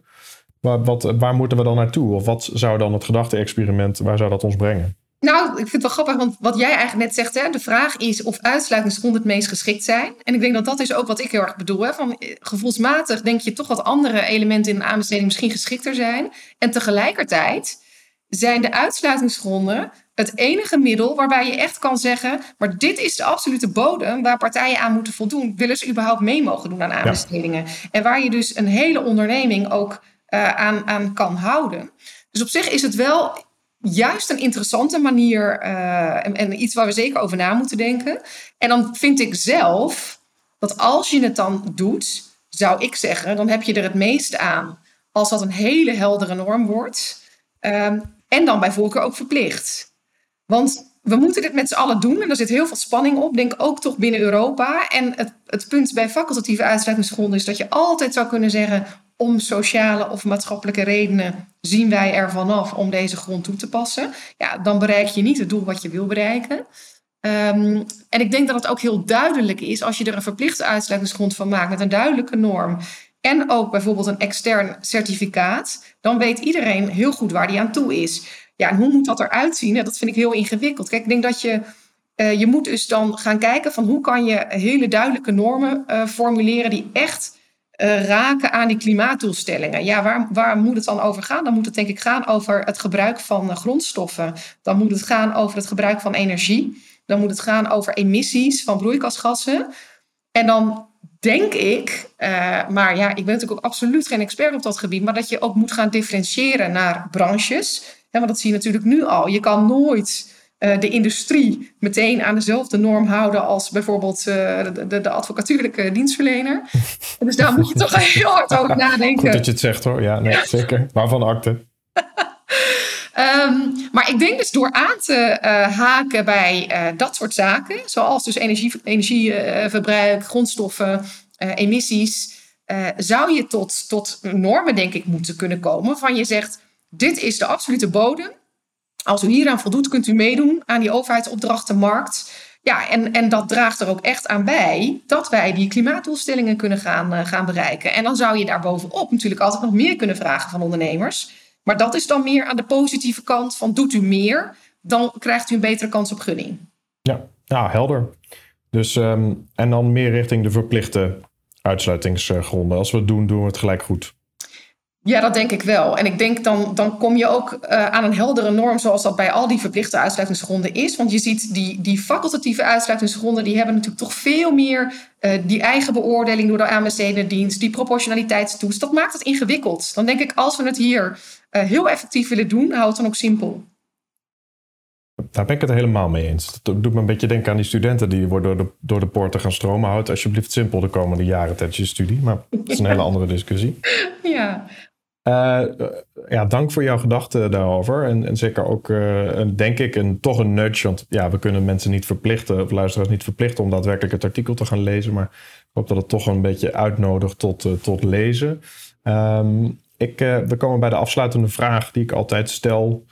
[SPEAKER 1] Maar wat, waar moeten we dan naartoe? Of wat zou dan het gedachte-experiment, waar zou dat ons brengen?
[SPEAKER 3] Nou, ik vind het wel grappig, want wat jij eigenlijk net zegt, hè, de vraag is of uitsluitingsgronden het meest geschikt zijn. En ik denk dat dat is ook wat ik heel erg bedoel. Hè, van eh, gevoelsmatig denk je toch wat andere elementen in de aanbesteding misschien geschikter zijn. En tegelijkertijd zijn de uitsluitingsgronden het enige middel waarbij je echt kan zeggen, maar dit is de absolute bodem waar partijen aan moeten voldoen. Willen ze überhaupt mee mogen doen aan aanbestedingen? Ja. En waar je dus een hele onderneming ook uh, aan, aan kan houden. Dus op zich is het wel juist een interessante manier uh, en, iets waar we zeker over na moeten denken. En dan vind ik zelf dat als je het dan doet, zou ik zeggen, dan heb je er het meest aan als dat een hele heldere norm wordt. Um, en dan bij voorkeur ook verplicht. Want we moeten dit met z'n allen doen en er zit heel veel spanning op, denk ook toch binnen Europa. En het, het punt bij facultatieve uitsluitingsgronden is dat je altijd zou kunnen zeggen: om sociale of maatschappelijke redenen zien wij er vanaf om deze grond toe te passen. Ja, dan bereik je niet het doel wat je wil bereiken. Um, en ik denk dat het ook heel duidelijk is als je er een verplichte uitsluitingsgrond van maakt met een duidelijke norm. En ook bijvoorbeeld een extern certificaat, dan weet iedereen heel goed waar die aan toe is. Ja, en hoe moet dat eruit zien? Dat vind ik heel ingewikkeld. Kijk, ik denk dat je uh, je moet dus dan gaan kijken van hoe kan je hele duidelijke normen uh, formuleren die echt uh, raken aan die klimaatdoelstellingen. Ja, waar, waar moet het dan over gaan? Dan moet het denk ik gaan over het gebruik van uh, grondstoffen. Dan moet het gaan over het gebruik van energie. Dan moet het gaan over emissies van broeikasgassen. En dan denk ik, uh, maar ja, ik ben natuurlijk ook absoluut geen expert op dat gebied, maar dat je ook moet gaan differentiëren naar branches. Ja, want dat zie je natuurlijk nu al. Je kan nooit uh, de industrie meteen aan dezelfde norm houden als bijvoorbeeld uh, de, de, de, advocatuurlijke dienstverlener. dus daar moet je toch heel hard over nadenken.
[SPEAKER 1] Goed dat je het zegt hoor, ja, nee, zeker. Waarvan akte?
[SPEAKER 3] um, maar ik denk dus door aan te uh, haken bij dat soort zaken, zoals dus energie, energieverbruik, grondstoffen, emissies, zou je tot, tot normen denk ik moeten kunnen komen van je zegt, dit is de absolute bodem. Als u hieraan voldoet, kunt u meedoen aan die overheidsopdrachtenmarkt. Ja, en, en dat draagt er ook echt aan bij dat wij die klimaatdoelstellingen kunnen gaan, uh, gaan bereiken. En dan zou je daar bovenop natuurlijk altijd nog meer kunnen vragen van ondernemers. Maar dat is dan meer aan de positieve kant van doet u meer, dan krijgt u een betere kans op gunning.
[SPEAKER 1] Ja, ja helder. Dus, um, en dan meer richting de verplichte uitsluitingsgronden. Als we het doen, doen we het gelijk goed.
[SPEAKER 3] Ja, dat denk ik wel. En ik denk dan, dan kom je ook uh, aan een heldere norm zoals dat bij al die verplichte uitsluitingsgronden is. Want je ziet die, die facultatieve uitsluitingsgronden, die hebben natuurlijk toch veel meer uh, die eigen beoordeling door de aanbestedende dienst, die proportionaliteitstoets. Dat maakt het ingewikkeld. Dan denk ik, als we het hier uh, heel effectief willen doen, hou het dan ook simpel.
[SPEAKER 1] Daar ben ik het helemaal mee eens. Dat doet me een beetje denken aan die studenten die worden door de, door de poorten gaan stromen. Houd alsjeblieft simpel de komende jaren tijdens je studie. Maar dat is een hele andere discussie.
[SPEAKER 3] Ja,
[SPEAKER 1] Uh, ja, dank voor jouw gedachten daarover. En, en zeker ook, uh, denk ik, een, toch een nudge. Want ja, we kunnen mensen niet verplichten, of luisteraars niet verplichten om daadwerkelijk het artikel te gaan lezen. Maar ik hoop dat het toch een beetje uitnodigt tot, uh, tot lezen. Um, ik, we komen bij de afsluitende vraag die ik altijd stel.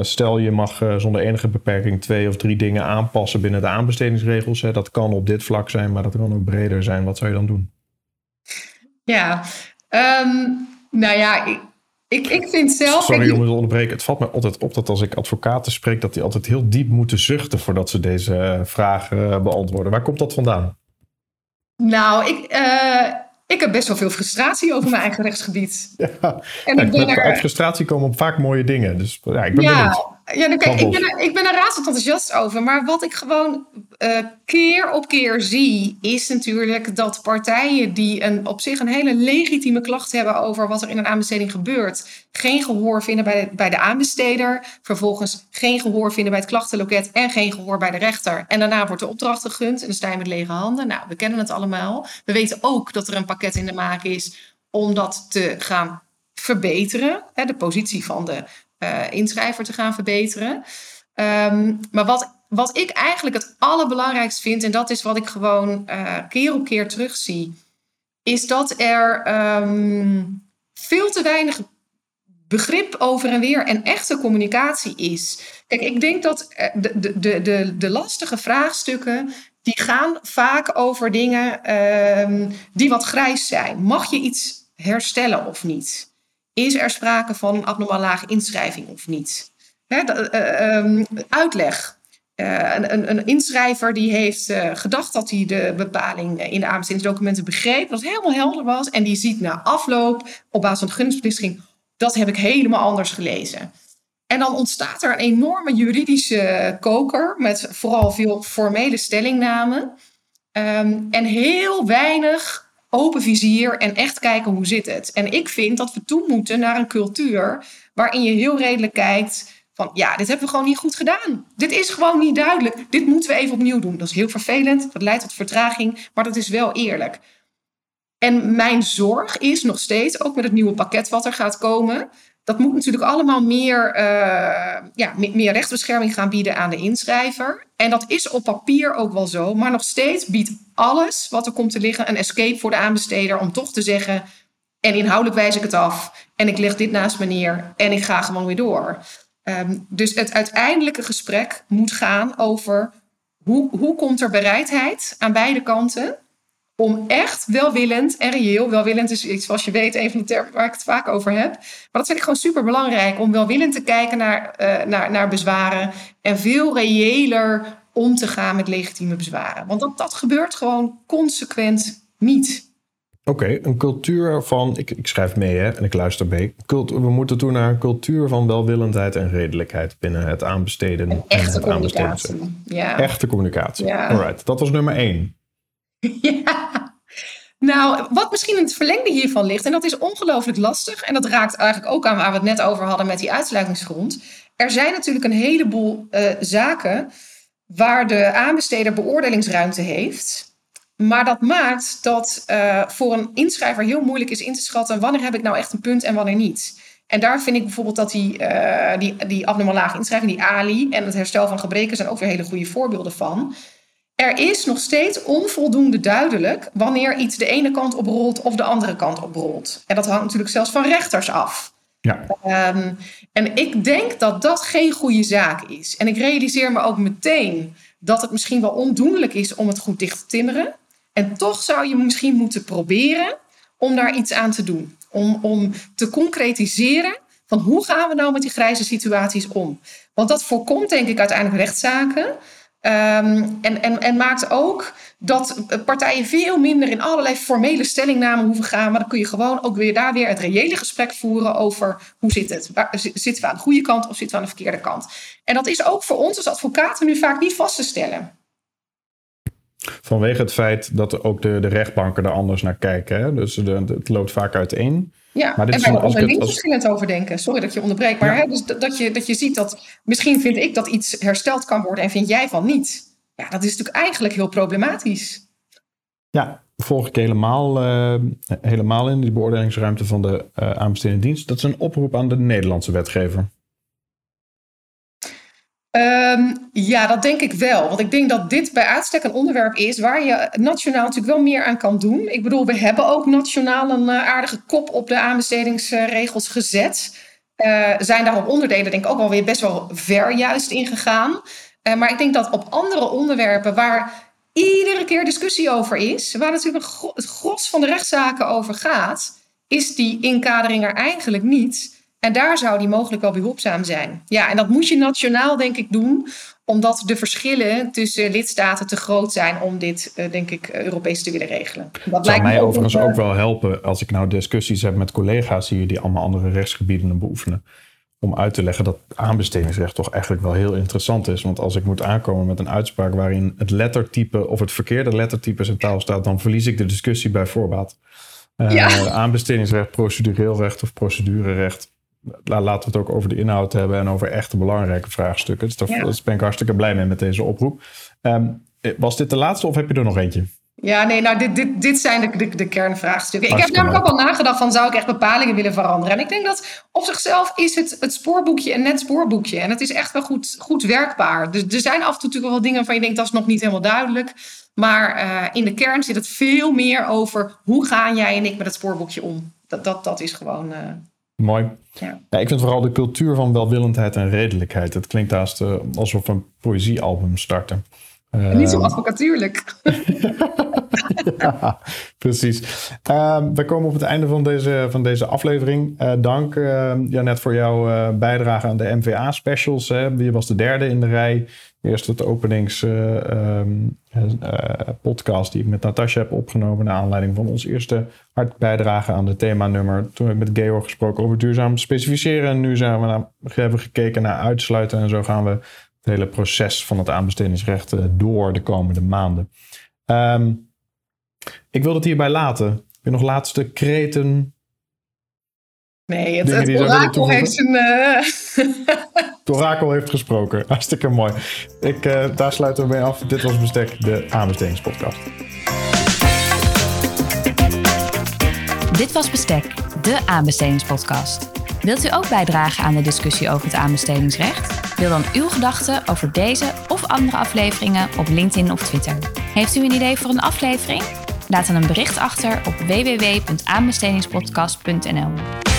[SPEAKER 1] stel je mag zonder enige beperking twee of drie dingen aanpassen binnen de aanbestedingsregels. Hè. Dat kan op dit vlak zijn, maar dat kan ook breder zijn. Wat zou je dan doen?
[SPEAKER 3] Ja, um, nou ja, ik, ik, ik vind zelf...
[SPEAKER 1] Sorry om te onderbreken. Het valt me altijd op dat als ik advocaten spreek... dat die altijd heel diep moeten zuchten... voordat ze deze eh, vragen eh, beantwoorden. Waar komt dat vandaan?
[SPEAKER 3] Nou, ik... Uh, ik heb best wel veel frustratie over mijn eigen rechtsgebied.
[SPEAKER 1] Ja, en ik ben er... uit frustratie komen vaak mooie dingen. Dus ja, ik ben
[SPEAKER 3] ja,
[SPEAKER 1] benieuwd.
[SPEAKER 3] Ja, dan, kijk, ik, ben er, ik ben er razend enthousiast over. Maar wat ik gewoon uh, keer op keer zie, is natuurlijk dat partijen die een, op zich een hele legitieme klacht hebben over wat er in een aanbesteding gebeurt, geen gehoor vinden bij de, bij de aanbesteder. Vervolgens geen gehoor vinden bij het klachtenloket en geen gehoor bij de rechter. En daarna wordt de opdracht gegund en dan sta je met lege handen. Nou, we kennen het allemaal. We weten ook dat er een pakket in de maak is om dat te gaan verbeteren. Hè, de positie van de inschrijver te gaan verbeteren. Um, maar wat, wat ik eigenlijk het allerbelangrijkst vind, en dat is wat ik gewoon uh, keer op keer terugzie, is dat er um, veel te weinig begrip over en weer en echte communicatie is. Kijk, ik denk dat eh, de, de, de, de lastige vraagstukken. Die gaan vaak over dingen um, die wat grijs zijn. Mag je iets herstellen of niet? Is er sprake van een abnormaal lage inschrijving of niet? Hè, uh, um, uitleg. Uh, een, een, inschrijver die heeft gedacht dat hij de bepaling in de aanbestedingsdocumenten begreep, dat het helemaal helder was. En die ziet na afloop, op basis van de gunningsbeslissing, dat heb ik helemaal anders gelezen. En dan ontstaat er een enorme juridische koker met vooral veel formele stellingnamen. Um, en heel weinig open vizier en echt kijken hoe zit het. En ik vind dat we toe moeten naar een cultuur waarin je heel redelijk kijkt van ja, dit hebben we gewoon niet goed gedaan. Dit is gewoon niet duidelijk. Dit moeten we even opnieuw doen. Dat is heel vervelend, dat leidt tot vertraging, maar dat is wel eerlijk. En mijn zorg is nog steeds, ook met het nieuwe pakket wat er gaat komen, dat moet natuurlijk allemaal meer, uh, ja, meer rechtsbescherming gaan bieden aan de inschrijver. En dat is op papier ook wel zo. Maar nog steeds biedt alles wat er komt te liggen een escape voor de aanbesteder om toch te zeggen. En inhoudelijk wijs ik het af. En ik leg dit naast me neer. En ik ga gewoon weer door. Um, dus het uiteindelijke gesprek moet gaan over hoe, hoe komt er bereidheid aan beide kanten om echt welwillend en reëel, welwillend is iets zoals je weet, een van de termen waar ik het vaak over heb. Maar dat vind ik gewoon super belangrijk, om welwillend te kijken naar, uh, naar, naar bezwaren en veel reëler om te gaan met legitieme bezwaren. Want dat, dat gebeurt gewoon consequent niet.
[SPEAKER 1] Oké, een cultuur van, ik, ik schrijf mee hè, en ik luister mee. we moeten toe naar een cultuur van welwillendheid en redelijkheid binnen het aanbesteden.
[SPEAKER 3] Een echte communicatie. Ja.
[SPEAKER 1] Echte communicatie. Ja. Alright, dat was nummer één.
[SPEAKER 3] Ja. Nou, wat misschien in het verlengde hiervan ligt, en dat is ongelooflijk lastig, en dat raakt eigenlijk ook aan waar we het net over hadden met die uitsluitingsgrond. Er zijn natuurlijk een heleboel uh, zaken waar de aanbesteder beoordelingsruimte heeft. Maar dat maakt dat uh, voor een inschrijver heel moeilijk is in te schatten wanneer heb ik nou echt een punt en wanneer niet. En daar vind ik bijvoorbeeld dat die, uh, die, die abnormaal lage inschrijving, die ALI en het herstel van gebreken zijn ook weer hele goede voorbeelden van. Er is nog steeds onvoldoende duidelijk wanneer iets de ene kant oprolt of de andere kant oprolt. En dat hangt natuurlijk zelfs van rechters af.
[SPEAKER 1] Ja.
[SPEAKER 3] Um, en ik denk dat dat geen goede zaak is. En ik realiseer me ook meteen dat het misschien wel ondoenlijk is om het goed dicht te timmeren. En toch zou je misschien moeten proberen om daar iets aan te doen. Om, om te concretiseren van hoe gaan we nou met die grijze situaties om. Want dat voorkomt denk ik uiteindelijk rechtszaken. Um, en, en, en maakt ook dat partijen veel minder in allerlei formele stellingnamen hoeven gaan. Maar dan kun je gewoon ook weer daar weer het reële gesprek voeren over hoe zit het? Waar, zitten we aan de goede kant of zitten we aan de verkeerde kant? En dat is ook voor ons als advocaten nu vaak niet vast te stellen.
[SPEAKER 1] Vanwege het feit dat ook de, de rechtbanken er anders naar kijken. Hè? Dus het loopt vaak uiteen.
[SPEAKER 3] Ja, maar dit en wij er onderling als... verschillend over denken. Sorry dat je onderbreekt. Maar hè, dus dat, je, dat je ziet dat misschien vind ik dat iets hersteld kan worden en vind jij van niet. Ja, dat is natuurlijk eigenlijk heel problematisch.
[SPEAKER 1] Ja, volg ik helemaal, uh, helemaal in, die beoordelingsruimte van de uh, aanbestedende dienst. Dat is een oproep aan de Nederlandse wetgever.
[SPEAKER 3] Um, ja, dat denk ik wel. Want ik denk dat dit bij uitstek een onderwerp is waar je nationaal natuurlijk wel meer aan kan doen. Ik bedoel, we hebben ook nationaal een uh, aardige kop op de aanbestedingsregels gezet. Uh, zijn daar op onderdelen denk ik ook alweer best wel ver juist in gegaan. Uh, maar ik denk dat op andere onderwerpen waar iedere keer discussie over is, waar natuurlijk het gros van de rechtszaken over gaat, is die inkadering er eigenlijk niet. En daar zou die mogelijk wel behulpzaam zijn. Ja, en dat moet je nationaal denk ik doen, omdat de verschillen tussen lidstaten te groot zijn om dit, uh, denk ik, Europees te willen regelen.
[SPEAKER 1] Dat zou mij overigens ook wel helpen als ik nou discussies heb met collega's hier die allemaal andere rechtsgebieden beoefenen. Om uit te leggen dat aanbestedingsrecht toch eigenlijk wel heel interessant is. Want als ik moet aankomen met een uitspraak waarin het lettertype of het verkeerde lettertype centraal staat, dan verlies ik de discussie bij voorbaat. Uh, ja. Aanbestedingsrecht, procedureel recht of procedurerecht laten we het ook over de inhoud hebben en over echte belangrijke vraagstukken. Dus daar ja. ben ik hartstikke blij mee met deze oproep. Um, was dit de laatste of heb je er nog eentje?
[SPEAKER 3] Ja, nee, nou, dit, dit, dit zijn de, de, de kernvraagstukken. ik heb namelijk ook al nagedacht van, zou ik echt bepalingen willen veranderen? En ik denk dat op zichzelf is het, het spoorboekje een net spoorboekje. En het is echt wel goed, goed werkbaar. Dus er zijn af en toe natuurlijk wel dingen waarvan je denkt, dat is nog niet helemaal duidelijk. Maar uh, in de kern zit het veel meer over, hoe gaan jij en ik met het spoorboekje om? Dat, dat, dat is gewoon... Uh,
[SPEAKER 1] Mooi. Ja. ja. ik vind vooral de cultuur van welwillendheid en redelijkheid. Het klinkt haast uh, alsof we een poëziealbum starten.
[SPEAKER 3] Uh, niet zo advocatuurlijk.
[SPEAKER 1] ja, precies. Uh, we komen op het einde van deze, van deze aflevering. Uh, dank Janet voor jouw bijdrage aan de MVA-specials. Je was de derde in de rij. Eerst het openingspodcast die ik met Natasja heb opgenomen... naar aanleiding van ons eerste hartbijdrage aan het themanummer. Toen heb ik met Georg gesproken over duurzaam specificeren. En nu zijn we naar, hebben we gekeken naar uitsluiten. En zo gaan we het hele proces van het aanbestedingsrecht door de komende maanden. Um, ik wil het hierbij laten. Heb nog laatste kreten?
[SPEAKER 3] Nee, het, het orakel heeft zijn... Uh...
[SPEAKER 1] het orakel heeft gesproken. Hartstikke mooi. Ik, uh, daar sluiten we mee af. Dit was Bestek, de aanbestedingspodcast.
[SPEAKER 2] Dit was Bestek, de aanbestedingspodcast. Wilt u ook bijdragen aan de discussie over het aanbestedingsrecht? Deel dan uw gedachten over deze of andere afleveringen op LinkedIn of Twitter. Heeft u een idee voor een aflevering? Laat dan een bericht achter op www.aanbestedingspodcast.nl.